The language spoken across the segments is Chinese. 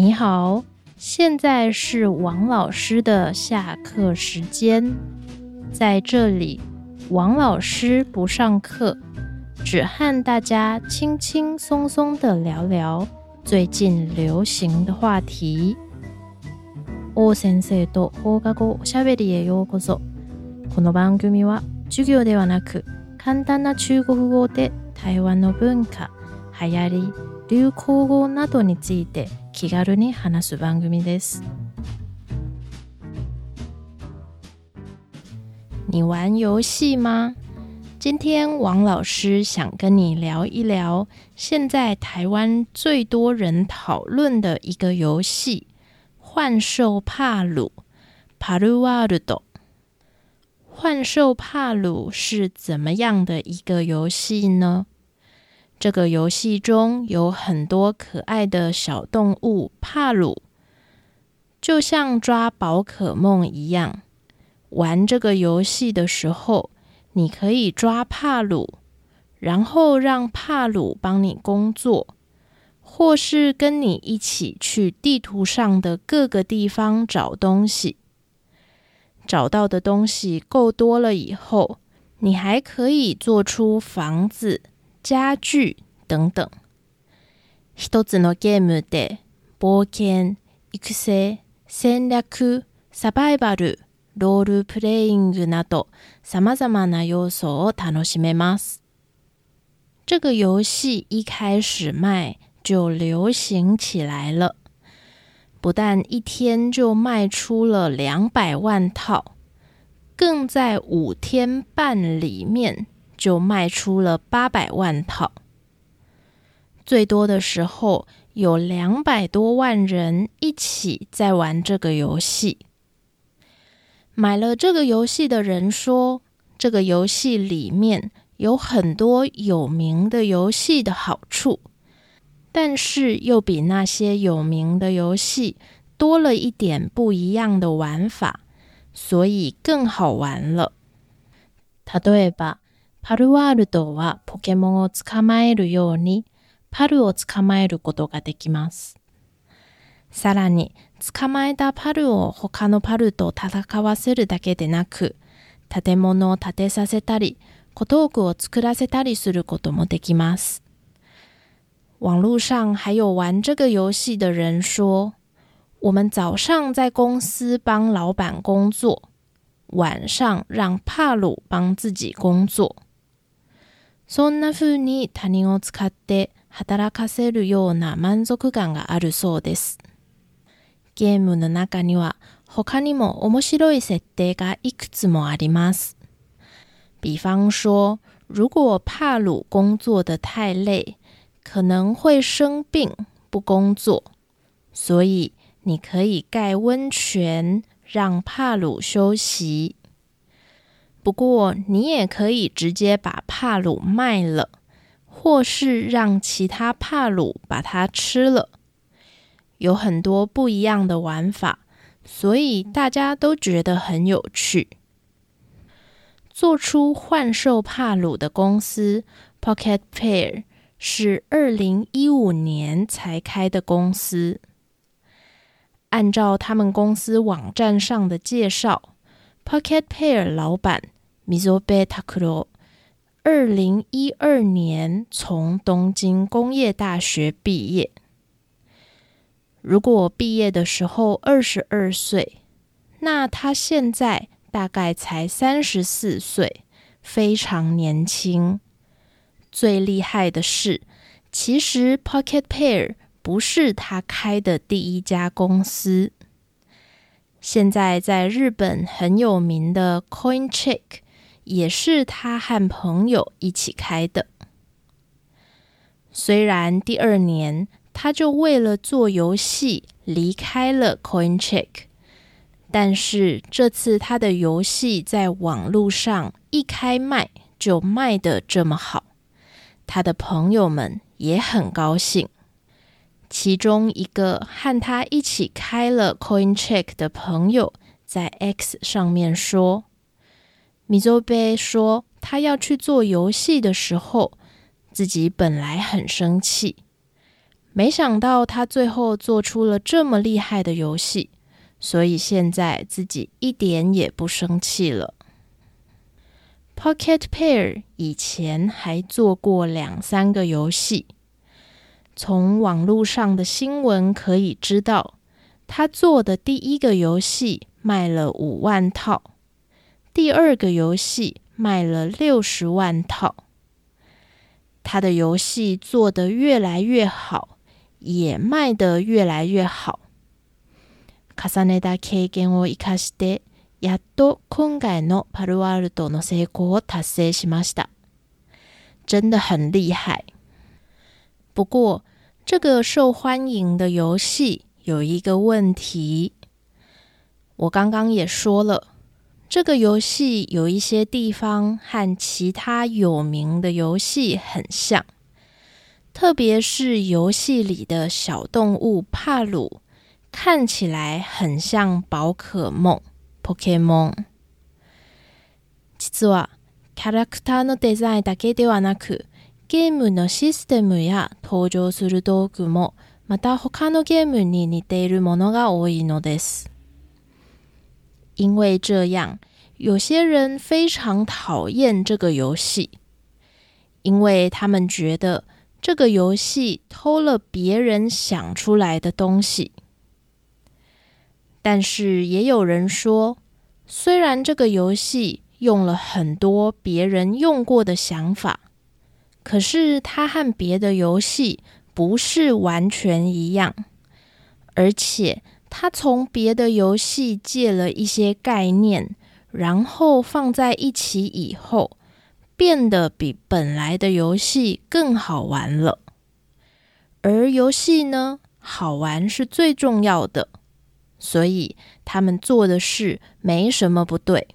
你好，现在是王老师的下课时间，在这里，王老师不上课，只和大家轻轻松松的聊聊最近流行的话题。先生としゃべりへようこそ。この番組は授業ではなく、簡単な中国語で台湾の文化、流行、流行語などについて。気軽に話す番組です。你玩游戏吗？今天王老师想跟你聊一聊，现在台湾最多人讨论的一个游戏——幻兽帕魯》。帕魯哇魯豆，《幻兽帕鲁是怎么样的一个游戏呢？这个游戏中有很多可爱的小动物帕鲁，就像抓宝可梦一样。玩这个游戏的时候，你可以抓帕鲁，然后让帕鲁帮你工作，或是跟你一起去地图上的各个地方找东西。找到的东西够多了以后，你还可以做出房子。家具等等。一つのゲームで冒険、育成、戦略、サバイバル、ロールプレイングなど様々な要素を楽しめます。这个游戏一开始卖就流行起来了，不但一天就卖出了两百万套，更在五天半里面。就卖出了八百万套，最多的时候有两百多万人一起在玩这个游戏。买了这个游戏的人说，这个游戏里面有很多有名的游戏的好处，但是又比那些有名的游戏多了一点不一样的玩法，所以更好玩了。他对吧？パルワールドはポケモンを捕まえるように、パルを捕まえることができます。さらに、捕まえたパルを他のパルと戦わせるだけでなく、建物を建てさせたり、小道具を作らせたりすることもできます。网络上还有玩这个游戏的人说：“我们早上在公司帮老板工作，晚上让帕鲁帮自己工作。”そんな風に他人を使って働かせるような満足感があるそうです。ゲームの中には他にも面白い設定がいくつもあります。比方说，如果帕鲁工作得太累，可能会生病不工作，所以你可以盖温泉让帕鲁休息。不过，你也可以直接把帕鲁卖了，或是让其他帕鲁把它吃了，有很多不一样的玩法，所以大家都觉得很有趣。做出幻兽帕鲁的公司 Pocket Pair 是二零一五年才开的公司，按照他们公司网站上的介绍。Pocket Pair 老板 Mizobe Takuro，二零一二年从东京工业大学毕业。如果我毕业的时候二十二岁，那他现在大概才三十四岁，非常年轻。最厉害的是，其实 Pocket Pair 不是他开的第一家公司。现在在日本很有名的 Coin Check 也是他和朋友一起开的。虽然第二年他就为了做游戏离开了 Coin Check，但是这次他的游戏在网络上一开卖就卖的这么好，他的朋友们也很高兴。其中一个和他一起开了 Coin Check 的朋友在 X 上面说，米佐贝说他要去做游戏的时候，自己本来很生气，没想到他最后做出了这么厉害的游戏，所以现在自己一点也不生气了。Pocket Pair 以前还做过两三个游戏。从网络上的新闻可以知道，他做的第一个游戏卖了五万套，第二个游戏卖了六十万套。他的游戏做得越来越好，也卖得越来越好。真的很厉害，不过。这个受欢迎的游戏有一个问题，我刚刚也说了，这个游戏有一些地方和其他有名的游戏很像，特别是游戏里的小动物帕鲁看起来很像宝可梦 （Pokémon）。実はキャラクターのデザインだけではなく。ゲームのシステムや登場する道具もまた他のゲームに似ているものが多いのです。因为这样，有些人非常讨厌这个游戏，因为他们觉得这个游戏偷了别人想出来的东西。但是也有人说，虽然这个游戏用了很多别人用过的想法。可是，它和别的游戏不是完全一样，而且它从别的游戏借了一些概念，然后放在一起以后，变得比本来的游戏更好玩了。而游戏呢，好玩是最重要的，所以他们做的事没什么不对。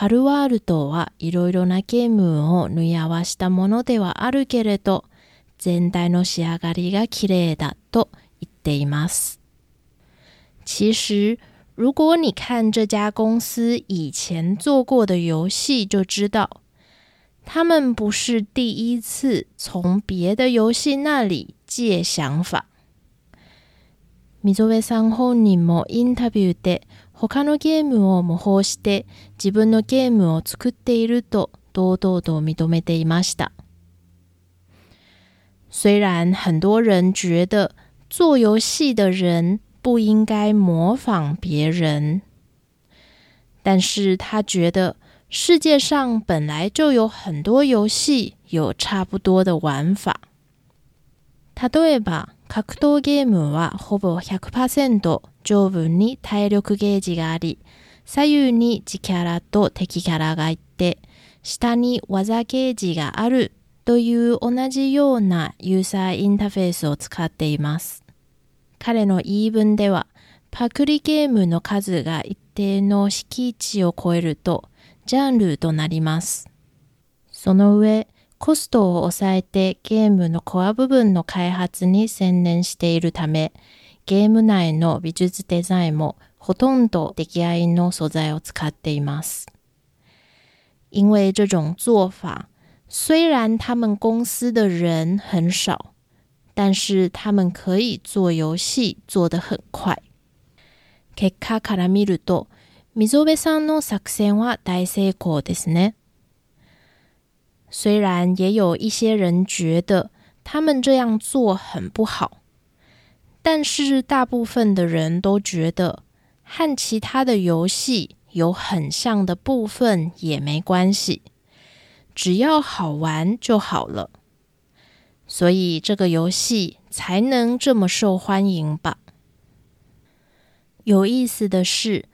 パルワール島はいろいろなゲームを縫い合わしたものではあるけれど、全体の仕上がりが綺麗だと言っています。其实，如果你看这家公司以前做过的游戏，就知道他们不是第一次从别的游戏那里借想法。溝上本人もインタビューで他のゲームを模倣して自分のゲームを作っていると、堂々と認めていました。虽然很多人觉得做游戏的人不应该模仿别人，但是他觉得世界上本来就有很多游戏有差不多的玩法。例えば格闘ゲームはほぼ100%上部に体力ゲージがあり、左右に自キャラと敵キャラがいて、下に技ゲージがあるという同じようなユーザーインターフェースを使っています。彼の言い分では、パクリゲームの数が一定の敷地を超えると、ジャンルとなります。その上、コストを抑えてゲームのコア部分の開発に専念しているため、ゲーム内の美術デザインもほとんど出来合いの素材を使っています。因为这种做法，虽然他们公司的人很少，但是他们可以做游戏做得很快。結果から見ると、溝部さんの作戦は大成功ですね。虽然也有一些人觉得他们这样做很不好，但是大部分的人都觉得和其他的游戏有很像的部分也没关系，只要好玩就好了，所以这个游戏才能这么受欢迎吧。有意思的是，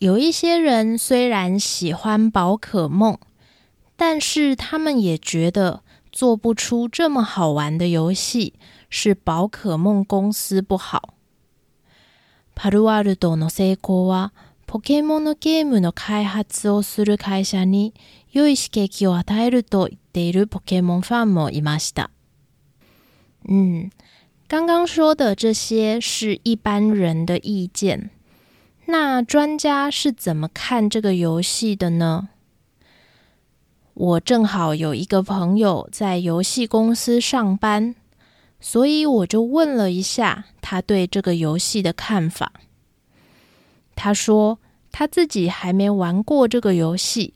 有一些人虽然喜欢宝可梦，但是他们也觉得。做不出这么好玩的游戏，是宝可梦公司不好。パルワルドの成功はポケモンのゲームの開発をする会社に良い刺激を与えると言っているポケモンファンもいました。嗯，刚刚说的这些是一般人的意见，那专家是怎么看这个游戏的呢？我正好有一个朋友在游戏公司上班，所以我就问了一下他对这个游戏的看法。他说他自己还没玩过这个游戏，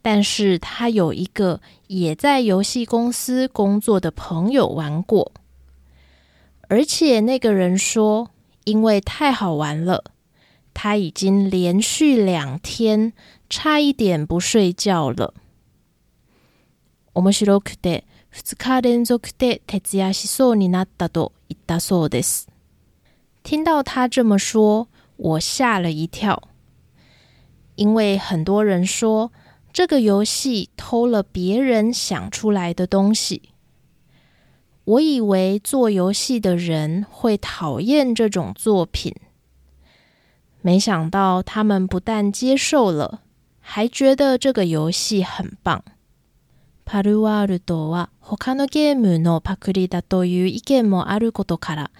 但是他有一个也在游戏公司工作的朋友玩过，而且那个人说，因为太好玩了，他已经连续两天差一点不睡觉了。面白くて、2日連続で徹夜しそうになったと言ったそうです。听到他这么说，我吓了一跳，因为很多人说这个游戏偷了别人想出来的东西。我以为做游戏的人会讨厌这种作品，没想到他们不但接受了，还觉得这个游戏很棒。パルワールドは他のゲームのパクリだという意見もあることから、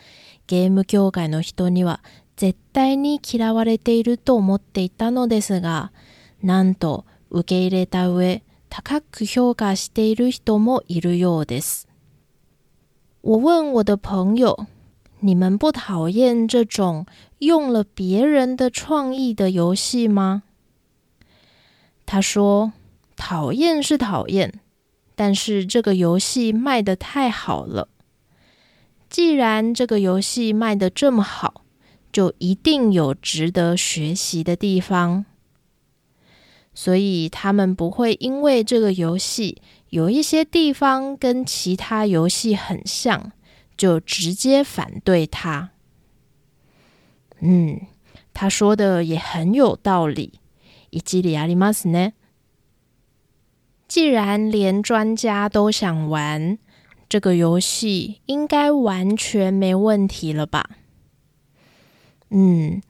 ゲーム業界の人には絶対に嫌われていると思っていたのですが、なんと受け入れた上、高く評価している人もいるようです。我问我的朋友，你们不讨厌这种用了别人的创意的游戏吗？他说：“讨厌是讨厌，但是这个游戏卖的太好了。既然这个游戏卖的这么好，就一定有值得学习的地方。所以他们不会因为这个游戏有一些地方跟其他游戏很像，就直接反对它。嗯，他说的也很有道理。以及里亚里马斯呢？既然连专家都想玩这个游戏，应该完全没问题了吧？嗯，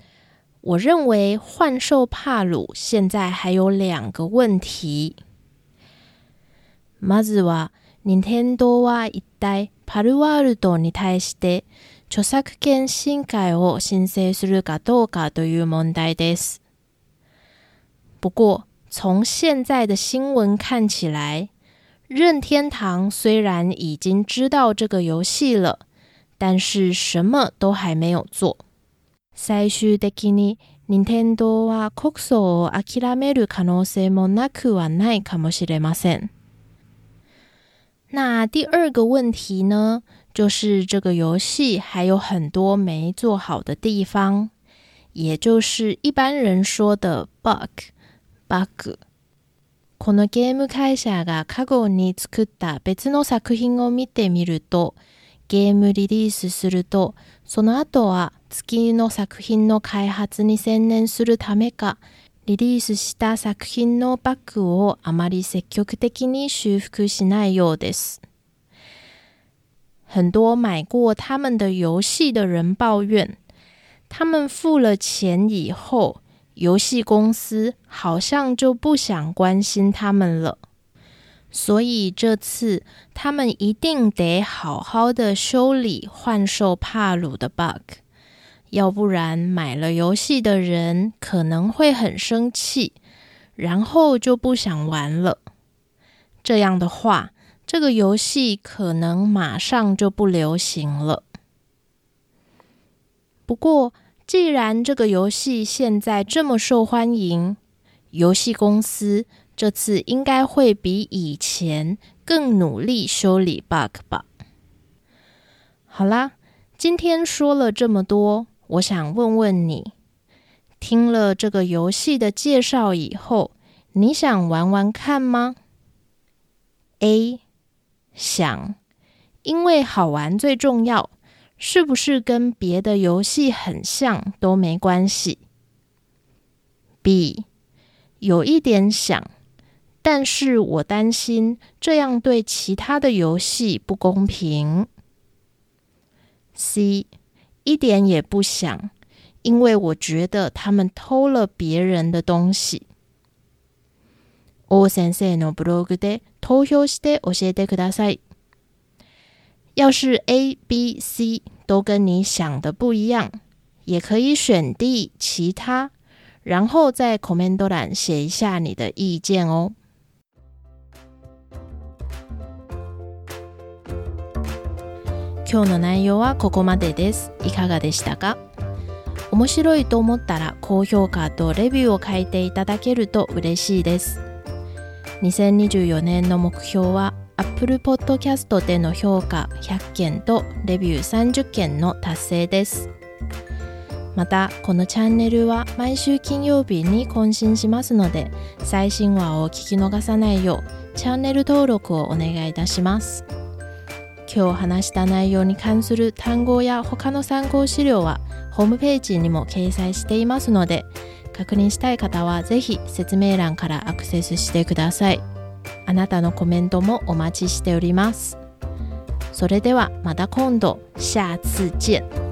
我认为《幻兽帕鲁》现在还有两个问题。まずは、任天堂は一体パルワールドに対して著作権侵害を申請するかどうかという問題です。不过。从现在的新闻看起来，任天堂虽然已经知道这个游戏了，但是什么都还没有做。那第二个问题呢，就是这个游戏还有很多没做好的地方，也就是一般人说的 bug。バック。このゲーム会社が過去に作った別の作品を見てみると、ゲームリリースすると、その後は月の作品の開発に専念するためか、リリースした作品のバッグをあまり積極的に修復しないようです。很多买过他们的游戏的人抱怨，他们付了钱以后。游戏公司好像就不想关心他们了，所以这次他们一定得好好的修理幻兽帕鲁的 bug，要不然买了游戏的人可能会很生气，然后就不想玩了。这样的话，这个游戏可能马上就不流行了。不过，既然这个游戏现在这么受欢迎，游戏公司这次应该会比以前更努力修理 bug 吧。好啦，今天说了这么多，我想问问你，听了这个游戏的介绍以后，你想玩玩看吗？A 想，因为好玩最重要。是不是跟别的游戏很像都没关系？B 有一点想，但是我担心这样对其他的游戏不公平。C 一点也不想，因为我觉得他们偷了别人的东西。O l l sensei no blog で投票して教えてください。要是 A、B、C 都跟你想的不一样，也可以选 D 其他，然后在 c o m m e n 栏写一下你的意见哦。今日の内容はここまでです。いかがでしたか？面白いと思ったら高評価とレビューを書いていただけると嬉しいです。2024年の目標は Apple Podcast での評価100件とレビュー30件の達成です。またこのチャンネルは毎週金曜日に更新しますので最新話を聞き逃さないようチャンネル登録をお願いいたします今日話した内容に関する単語や他の参考資料はホームページにも掲載していますので確認したい方は是非説明欄からアクセスしてください。あなたのコメントもお待ちしております。それではまた今度、下次见。